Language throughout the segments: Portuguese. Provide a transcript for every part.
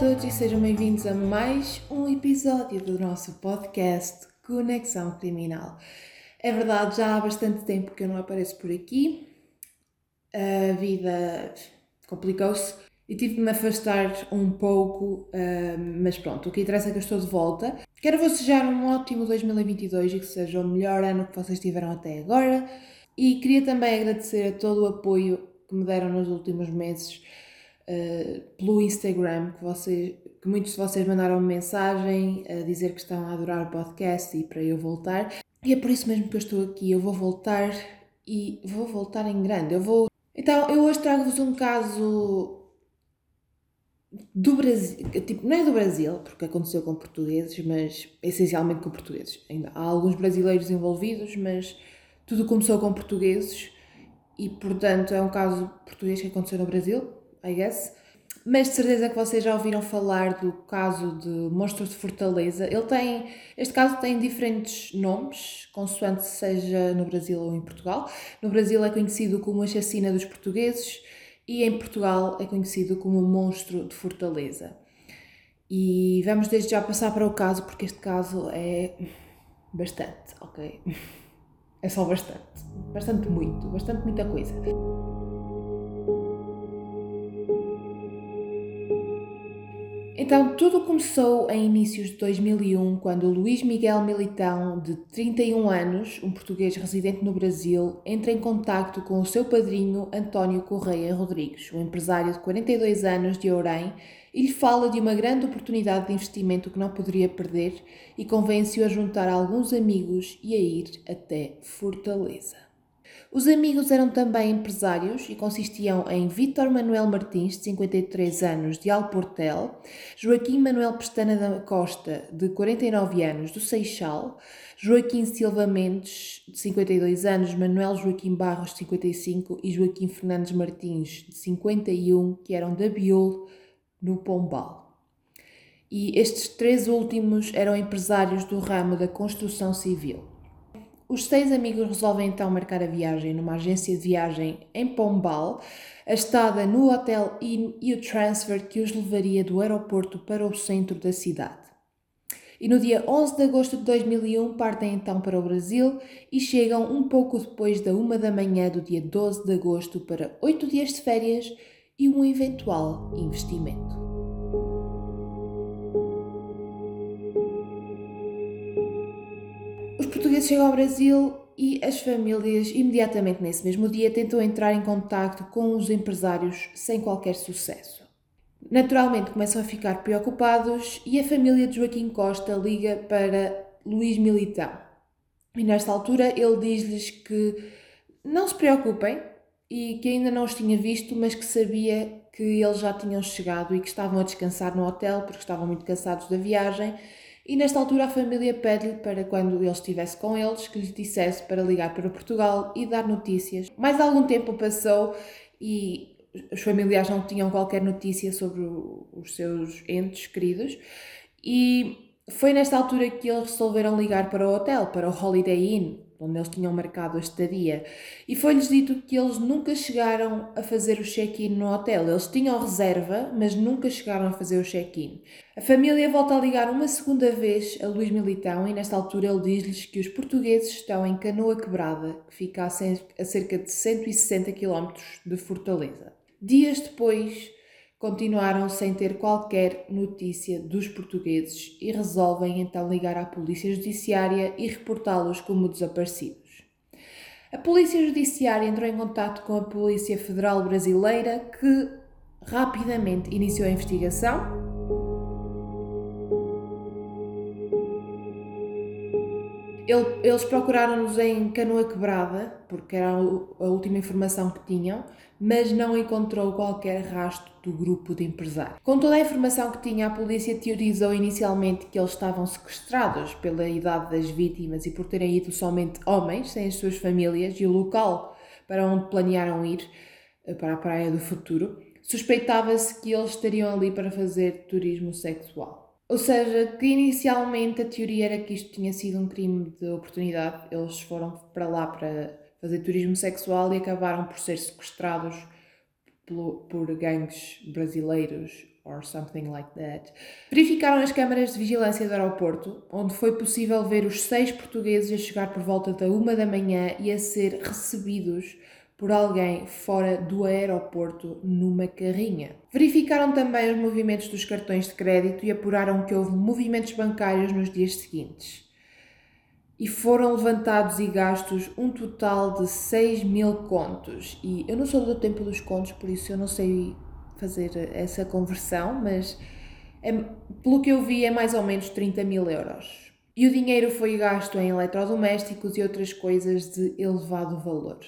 todos e sejam bem-vindos a mais um episódio do nosso podcast Conexão Criminal. É verdade, já há bastante tempo que eu não apareço por aqui, a vida complicou-se e tive de me afastar um pouco, mas pronto, o que interessa é que eu estou de volta. Quero desejar um ótimo 2022 e que seja o melhor ano que vocês tiveram até agora. E queria também agradecer a todo o apoio que me deram nos últimos meses uh, pelo Instagram, que, que muitos de vocês mandaram mensagem a dizer que estão a adorar o podcast e para eu voltar. E é por isso mesmo que eu estou aqui. Eu vou voltar e vou voltar em grande. Eu vou. Então, eu hoje trago-vos um caso do Brasil, tipo, não é do Brasil, porque aconteceu com portugueses, mas essencialmente com portugueses. Ainda há alguns brasileiros envolvidos, mas tudo começou com portugueses e, portanto, é um caso português que aconteceu no Brasil, I guess. Mas de certeza que vocês já ouviram falar do caso de Monstros de Fortaleza. Ele tem, este caso tem diferentes nomes, consoante seja no Brasil ou em Portugal. No Brasil é conhecido como a chacina dos portugueses e em Portugal é conhecido como Monstro de Fortaleza. E vamos desde já passar para o caso, porque este caso é bastante, ok? É só bastante. Bastante muito, bastante muita coisa. Então, tudo começou em inícios de 2001, quando Luís Miguel Militão, de 31 anos, um português residente no Brasil, entra em contacto com o seu padrinho António Correia Rodrigues, um empresário de 42 anos de Ourém, e lhe fala de uma grande oportunidade de investimento que não poderia perder e convence-o a juntar alguns amigos e a ir até Fortaleza. Os amigos eram também empresários e consistiam em Vítor Manuel Martins, de 53 anos, de Alportel, Joaquim Manuel Pestana da Costa, de 49 anos, do Seixal, Joaquim Silva Mendes, de 52 anos, Manuel Joaquim Barros, de 55 e Joaquim Fernandes Martins, de 51, que eram da Biol, no Pombal. E estes três últimos eram empresários do ramo da construção civil. Os seis amigos resolvem então marcar a viagem numa agência de viagem em Pombal, a estada no hotel Inn e o transfer que os levaria do aeroporto para o centro da cidade. E no dia 11 de agosto de 2001 partem então para o Brasil e chegam um pouco depois da uma da manhã do dia 12 de agosto para oito dias de férias e um eventual investimento. Portugueses ao Brasil e as famílias, imediatamente nesse mesmo dia, tentam entrar em contato com os empresários sem qualquer sucesso. Naturalmente começam a ficar preocupados e a família de Joaquim Costa liga para Luís Militão. E nesta altura ele diz-lhes que não se preocupem e que ainda não os tinha visto, mas que sabia que eles já tinham chegado e que estavam a descansar no hotel porque estavam muito cansados da viagem e nesta altura a família pede-lhe para quando ele estivesse com eles que lhe dissesse para ligar para Portugal e dar notícias. Mais algum tempo passou e os familiares não tinham qualquer notícia sobre os seus entes queridos e foi nesta altura que eles resolveram ligar para o hotel, para o Holiday Inn, onde eles tinham marcado a estadia, e foi-lhes dito que eles nunca chegaram a fazer o check-in no hotel. Eles tinham reserva, mas nunca chegaram a fazer o check-in. A família volta a ligar uma segunda vez a Luís Militão e nesta altura ele diz-lhes que os portugueses estão em Canoa Quebrada, que fica a cerca de 160 km de Fortaleza. Dias depois, continuaram sem ter qualquer notícia dos portugueses e resolvem então ligar à Polícia Judiciária e reportá-los como desaparecidos. A Polícia Judiciária entrou em contato com a Polícia Federal Brasileira, que rapidamente iniciou a investigação Eles procuraram-nos em Canoa Quebrada, porque era a última informação que tinham, mas não encontrou qualquer rastro do grupo de empresários. Com toda a informação que tinha, a polícia teorizou inicialmente que eles estavam sequestrados pela idade das vítimas e por terem ido somente homens, sem as suas famílias, e o local para onde planearam ir, eh, para a Praia do Futuro, suspeitava-se que eles estariam ali para fazer turismo sexual. Ou seja, que inicialmente a teoria era que isto tinha sido um crime de oportunidade, eles foram para lá para fazer turismo sexual e acabaram por ser sequestrados por, gangues brasileiros or something like that. Verificaram as câmaras de vigilância do aeroporto, onde foi possível ver os seis portugueses a chegar por volta da uma da manhã e a ser recebidos por alguém fora do aeroporto numa carrinha. Verificaram também os movimentos dos cartões de crédito e apuraram que houve movimentos bancários nos dias seguintes. E foram levantados e gastos um total de 6 mil contos. E eu não sou do tempo dos contos, por isso eu não sei fazer essa conversão, mas é, pelo que eu vi é mais ou menos 30 mil euros. E o dinheiro foi gasto em eletrodomésticos e outras coisas de elevado valor.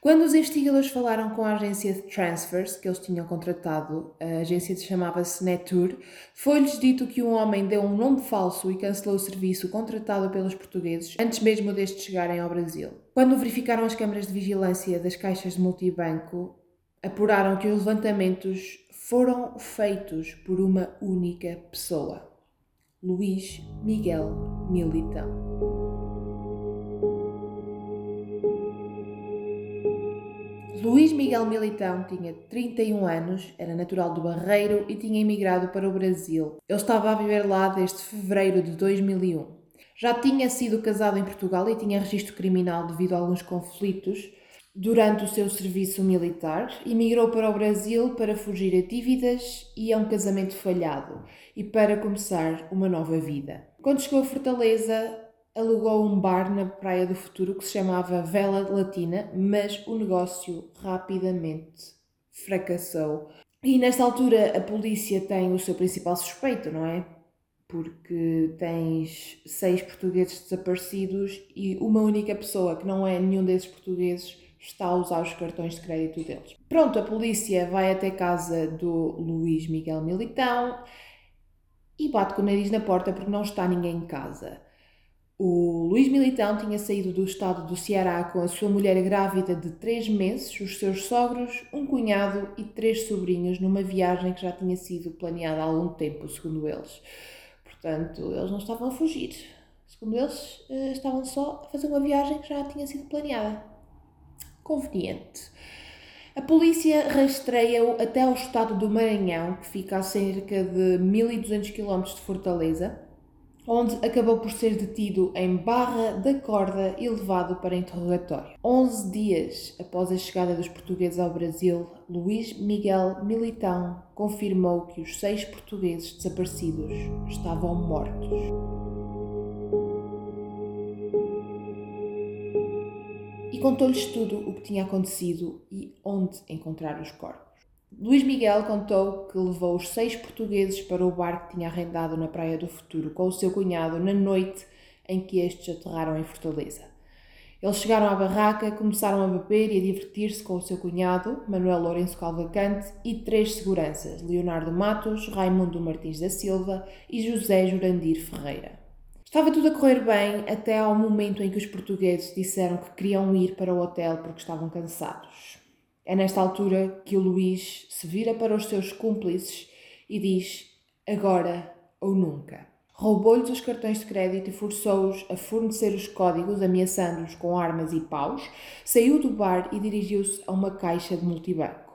Quando os investigadores falaram com a agência de transfers que eles tinham contratado, a agência chamava-se Netur, foi-lhes dito que um homem deu um nome falso e cancelou o serviço contratado pelos portugueses antes mesmo destes chegarem ao Brasil. Quando verificaram as câmaras de vigilância das caixas de multibanco, apuraram que os levantamentos foram feitos por uma única pessoa. Luís Miguel Militão. Luís Miguel Militão tinha 31 anos, era natural do Barreiro e tinha emigrado para o Brasil. Ele estava a viver lá desde fevereiro de 2001. Já tinha sido casado em Portugal e tinha registro criminal devido a alguns conflitos Durante o seu serviço militar, emigrou para o Brasil para fugir a dívidas e a um casamento falhado e para começar uma nova vida. Quando chegou a Fortaleza, alugou um bar na Praia do Futuro que se chamava Vela Latina, mas o negócio rapidamente fracassou. E nesta altura a polícia tem o seu principal suspeito, não é? Porque tens seis portugueses desaparecidos e uma única pessoa que não é nenhum desses portugueses está a usar os cartões de crédito deles. Pronto, a polícia vai até casa do Luís Miguel Militão e bate com o nariz na porta porque não está ninguém em casa. O Luís Militão tinha saído do estado do Ceará com a sua mulher grávida de 3 meses, os seus sogros, um cunhado e três sobrinhos numa viagem que já tinha sido planeada há algum tempo, segundo eles. Portanto, eles não estavam a fugir. Segundo eles, eh, estavam só a fazer uma viagem que já tinha sido planeada conveniente. A polícia rastreia-o até ao estado do Maranhão, que fica a cerca de 1200 km de Fortaleza, onde acabou por ser detido em Barra da Corda e levado para interrogatório. 11 dias após a chegada dos portugueses ao Brasil, Luís Miguel Militão confirmou que os seis portugueses desaparecidos estavam mortos. E contou-lhes tudo o que tinha acontecido e onde encontrar os corpos. Luís Miguel contou que levou os seis portugueses para o bar que tinha arrendado na Praia do Futuro com o seu cunhado na noite em que estes aterraram em Fortaleza. Eles chegaram à barraca, começaram a beber e a divertir-se com o seu cunhado, Manuel Lourenço Calvacante, e três seguranças, Leonardo Matos, Raimundo Martins da Silva e José Jurandir Ferreira. Estava tudo a correr bem até ao momento em que os portugueses disseram que queriam ir para o hotel porque estavam cansados. É nesta altura que o Luís se vira para os seus cúmplices e diz: agora ou nunca. Roubou-lhes os cartões de crédito e forçou-os a fornecer os códigos, ameaçando-os com armas e paus, saiu do bar e dirigiu-se a uma caixa de multibanco.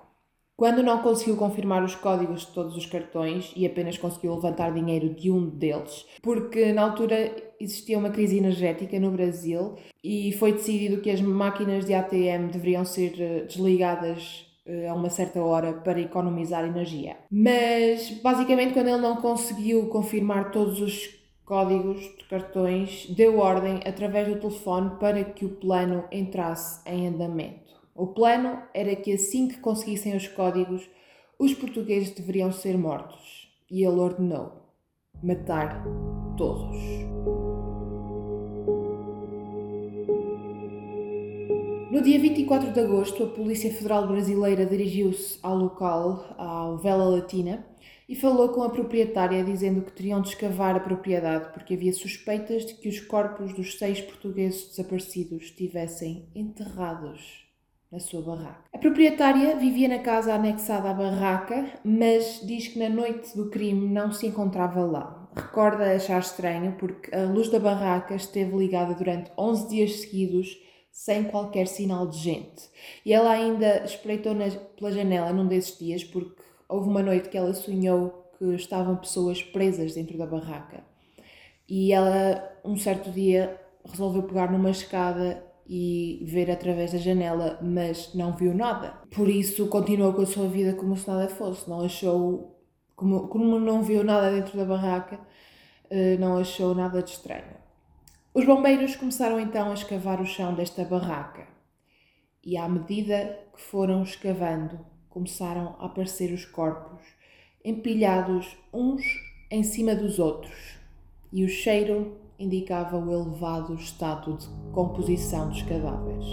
Quando não conseguiu confirmar os códigos de todos os cartões e apenas conseguiu levantar dinheiro de um deles, porque na altura existia uma crise energética no Brasil e foi decidido que as máquinas de ATM deveriam ser eh, desligadas eh, a uma certa hora para economizar energia. Mas basicamente, quando ele não conseguiu confirmar todos os códigos de cartões, deu ordem através do telefone para que o plano entrasse em andamento. O plano era que assim que conseguissem os códigos, os portugueses deveriam ser mortos. E ele ordenou matar todos. No dia 24 de agosto, a Polícia Federal Brasileira dirigiu-se ao local, ao Vela Latina, e falou com a proprietária dizendo que teriam de escavar a propriedade porque havia suspeitas de que os corpos dos seis portugueses desaparecidos estivessem enterrados na sua barraca. A proprietária vivia na casa anexada à barraca, mas diz que na noite do crime não se encontrava lá. Recorda achar estranho porque a luz da barraca esteve ligada durante 11 dias seguidos sem qualquer sinal de gente. E ela ainda espreitou na, pela janela num desses dias porque houve uma noite que ela sonhou que estavam pessoas presas dentro da barraca. E ela, um certo dia, resolveu pegar numa escada e ver através da janela, mas não viu nada. Por isso continuou com a sua vida como se nada fosse. Não achou, como, como não viu nada dentro da barraca, eh, não achou nada de estranho. Os bombeiros começaram então a escavar o chão desta barraca. E à medida que foram escavando, começaram a aparecer os corpos, empilhados uns em cima dos outros, e o cheiro indicava o elevado estado de composição dos cadáveres.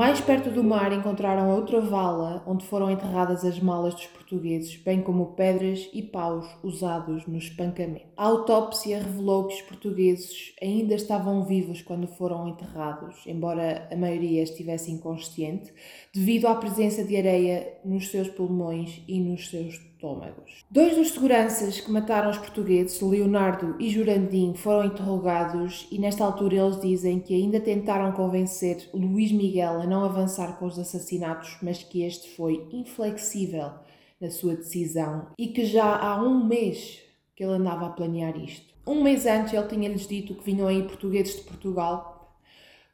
Mais perto do mar encontraram outra vala onde foram enterradas as malas dos portugueses, bem como pedras e paus usados no espancamento. A autópsia revelou que os portugueses ainda estavam vivos quando foram enterrados, embora a maioria estivesse inconsciente, devido à presença de areia nos seus pulmões e nos seus estômagos. Dois dos seguranças que mataram os portugueses, Leonardo e Jurandim, foram interrogados e nesta altura eles dizem que ainda tentaram convencer Luís Miguel a não avançar com os assassinatos, mas que este foi inflexível na sua decisão e que já há um mês que ele andava a planear isto. Um mês antes ele tinha-lhes dito que vinham aí portugueses de Portugal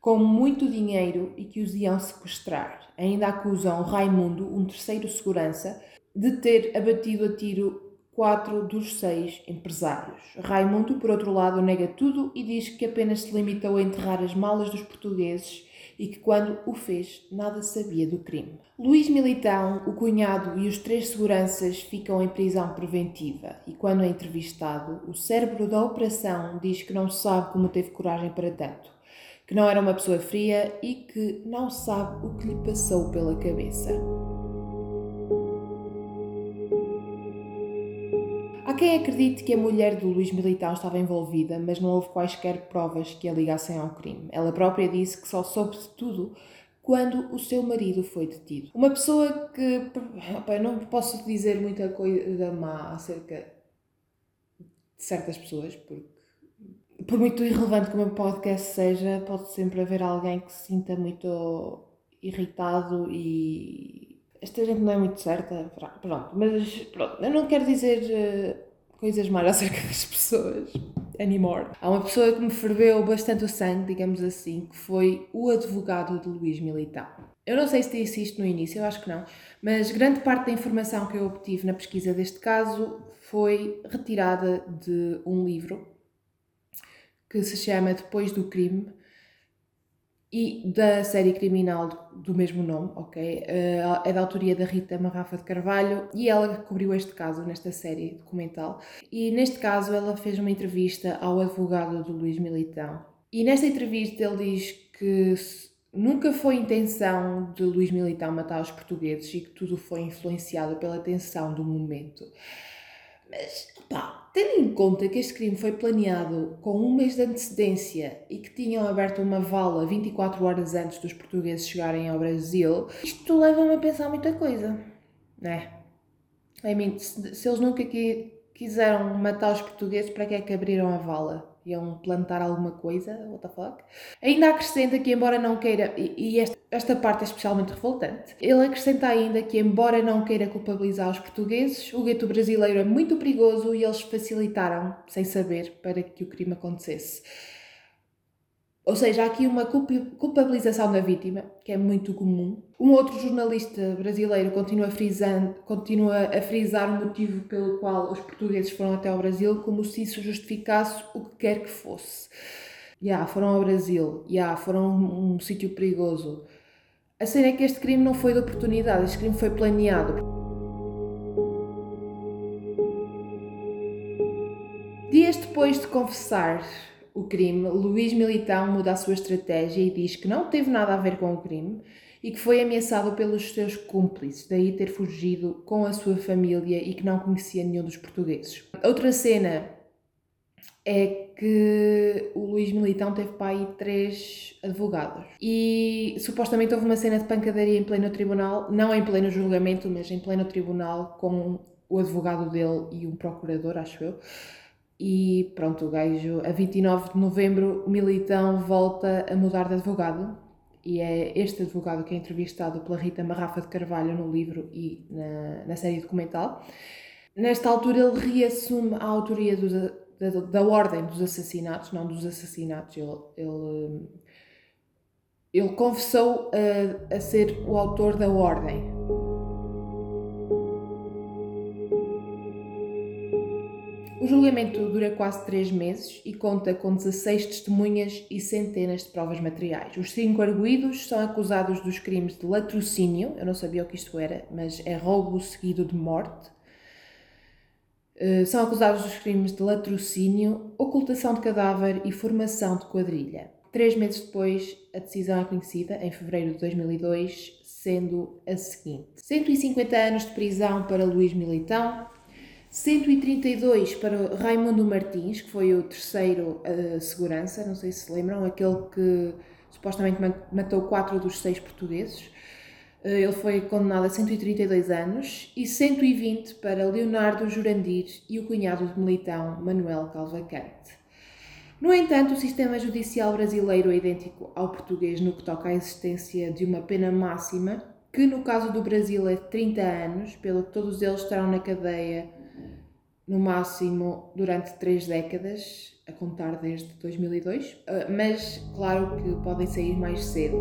com muito dinheiro e que os iam sequestrar. Ainda acusam Raimundo, um terceiro segurança, de ter abatido a tiro quatro dos seis empresários. Raimundo, por outro lado, nega tudo e diz que apenas se limitou a enterrar as malas dos portugueses e que, quando o fez, nada sabia do crime. Luís Militão, o cunhado e os três seguranças ficam em prisão preventiva e, quando é entrevistado, o cérebro da operação diz que não sabe como teve coragem para tanto, que não era uma pessoa fria e que não sabe o que lhe passou pela cabeça. Quem acredite que a mulher de Luís Militão estava envolvida, mas não houve quaisquer provas que a ligassem ao crime. Ela própria disse que só soube de tudo quando o seu marido foi detido. Uma pessoa que. Opa, não posso dizer muita coisa má acerca de certas pessoas, porque. Por muito irrelevante que o meu podcast seja, pode sempre haver alguém que se sinta muito irritado e. Esta gente não é muito certa, pronto, mas pronto, eu não quero dizer eh, coisas mais acerca das pessoas anymore. Há uma pessoa que me ferveu bastante o sangue, digamos assim, que foi o advogado de Luís Militão. Eu não sei se disse isto no início, eu acho que não, mas grande parte da informação que eu obtive na pesquisa deste caso foi retirada de um livro que se chama Depois do Crime, e da série criminal do mesmo nome, ok? Eh, é da autoria da Rita Marrafa de Carvalho e ela cobriu este caso nesta série documental. E neste caso ela fez uma entrevista ao advogado do Luís Militão. E nesta entrevista ele diz que nunca foi intenção de Luís Militão matar os portugueses e que tudo foi influenciado pela tensão do momento. Mas, pá, tendo em conta que este crime foi planeado com um mês de antecedência e que tinham aberto uma vala 24 horas antes dos portugueses chegarem ao Brasil, isto leva-me a pensar muita coisa, né? I mean, se, se eles nunca quiseram matar os portugueses, para que é que abriram a vala? Iam plantar alguma coisa, what the fuck. Ainda acrescenta que, embora não queira, e esta, esta parte é especialmente revoltante, ele acrescenta ainda que, embora não queira culpabilizar os portugueses, o gueto brasileiro é muito perigoso e eles facilitaram, sem saber, para que o crime acontecesse. Ou seja, há aqui uma culpabilização da vítima, que é muito comum. Um outro jornalista brasileiro continua, frisando, continua a frisar o motivo pelo qual os portugueses foram até ao Brasil, como se isso justificasse o que quer que fosse. Já, yeah, foram ao Brasil, já, yeah, foram a um, um sítio perigoso. A cena é que este crime não foi de oportunidade, este crime foi planeado. Dias depois de confessar o crime, Luís Militão muda a sua estratégia e diz que não teve nada a ver com o crime e que foi ameaçado pelos seus cúmplices, daí ter fugido com a sua família e que não conhecia nenhum dos portugueses. Outra cena é que o Luís Militão teve para aí três advogados. E supostamente houve uma cena de pancadaria em pleno tribunal, não em pleno julgamento, mas em pleno tribunal, com o advogado dele e um procurador, acho eu. E pronto, o gajo, a 29 de novembro, o Militão volta a mudar de advogado e é este advogado que é entrevistado pela Rita Marrafa de Carvalho no livro e na, na série documental. Nesta altura, ele reassume a autoria da, da, ordem dos assassinatos, não dos assassinatos. Ele, ele, ele confessou a, a ser o autor da ordem. O julgamento dura quase três meses e conta com 16 testemunhas e centenas de provas materiais. Os cinco arguídos são acusados dos crimes de latrocínio, eu não sabia o que isto era, mas é roubo seguido de morte. Eh, são acusados dos crimes de latrocínio, ocultação de cadáver e formação de quadrilha. Três meses depois, a decisão é conhecida, em fevereiro de 2002, sendo a seguinte: 150 anos de prisão para Luís Militão, 132 para Raimundo Martins, que foi o terceiro uh, segurança, não sei se lembram, aquele que supostamente matou quatro dos seis portugueses. Uh, ele foi condenado a 132 anos e 120 para Leonardo Jurandir e o cunhado de Militão, Manuel Calvacante. No entanto, o sistema judicial brasileiro é idêntico ao português no que toca à existência de uma pena máxima, que no caso do Brasil é de 30 anos, pelo que todos eles estarão na cadeia no máximo durante três décadas, a contar desde 2002, ah, mas claro que podem sair mais cedo.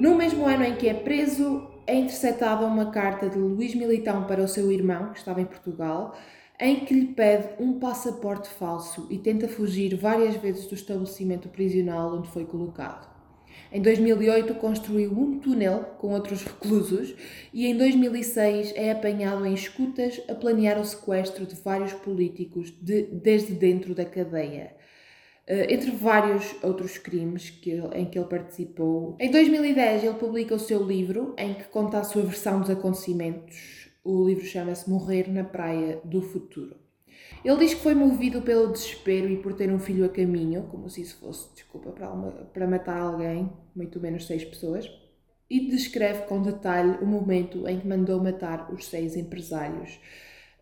No mesmo ano em que é preso, é interceptada uma carta de Luís Militão para o seu irmão, que estava em Portugal, em que lhe pede um passaporte falso e tenta fugir várias vezes do estabelecimento prisional onde foi colocado. Em 2008 construiu um túnel com outros reclusos e em 2006 é apanhado em escutas a planear o sequestro de vários políticos de, desde dentro da cadeia. Uh, entre vários outros crimes que ele, em que ele participou. Em 2010 ele publica o seu livro em que conta a sua versão dos acontecimentos. O livro chama-se Morrer na Praia do Futuro. Ele diz que foi movido pelo desespero e por ter um filho a caminho, como se isso fosse desculpa para, uma, para matar alguém, muito menos seis pessoas, e descreve com detalhe o momento em que mandou matar os seis empresários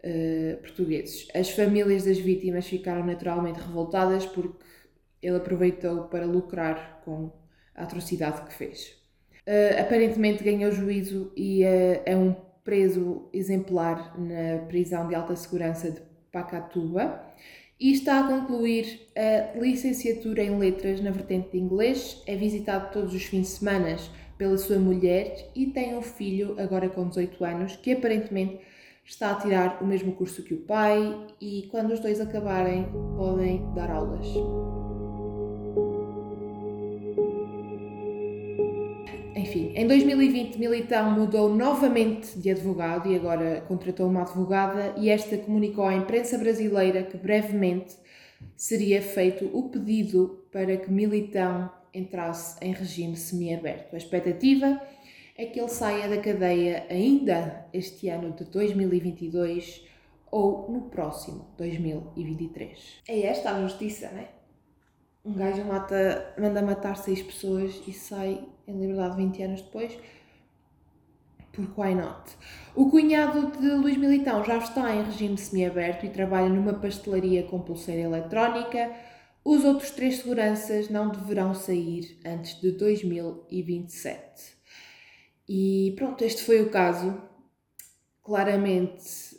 uh, portugueses. As famílias das vítimas ficaram naturalmente revoltadas porque ele aproveitou para lucrar com a atrocidade que fez. Uh, aparentemente ganhou juízo e uh, é um preso exemplar na prisão de alta segurança de Pacatuba e está a concluir a licenciatura em Letras na vertente de inglês. É visitado todos os fins de semana pela sua mulher e tem um filho, agora com 18 anos, que aparentemente está a tirar o mesmo curso que o pai e quando os dois acabarem podem dar aulas. Enfim, em 2020 Militão mudou novamente de advogado e agora contratou uma advogada e esta comunicou à imprensa brasileira que brevemente seria feito o pedido para que Militão entrasse em regime semiaberto. A expectativa é que ele saia da cadeia ainda este ano de 2022 ou no próximo 2023. É esta a justiça, não é? Um gajo mata, manda matar seis pessoas e sai em liberdade 20 anos depois. Porque why not? O cunhado de Luís Militão já está em regime semiaberto e trabalha numa pastelaria com pulseira eletrónica. Os outros três seguranças não deverão sair antes de 2027. E pronto, este foi o caso. Claramente,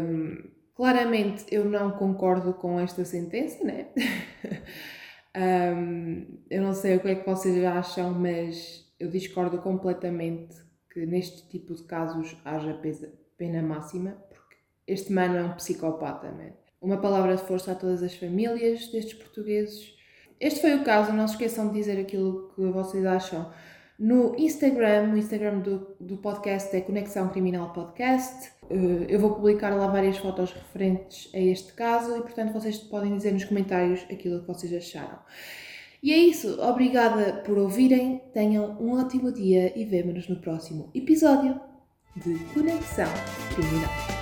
hum, claramente eu não concordo com esta sentença, né? Um, eu não sei o que é que vocês acham, mas eu discordo completamente que neste tipo de casos haja pena máxima, porque este mano é um psicopata, man. Uma palavra de força a todas as famílias destes portugueses. Este foi o caso, não se esqueçam de dizer aquilo que vocês acham no Instagram, o Instagram do, do podcast é Conexão Criminal Podcast. Eh, eu vou publicar lá várias fotos referentes a este caso e, portanto, vocês podem dizer nos comentários aquilo que vocês acharam. E é isso. Obrigada por ouvirem. Tenham um ótimo dia e vemo-nos no próximo episódio de Conexão Criminal.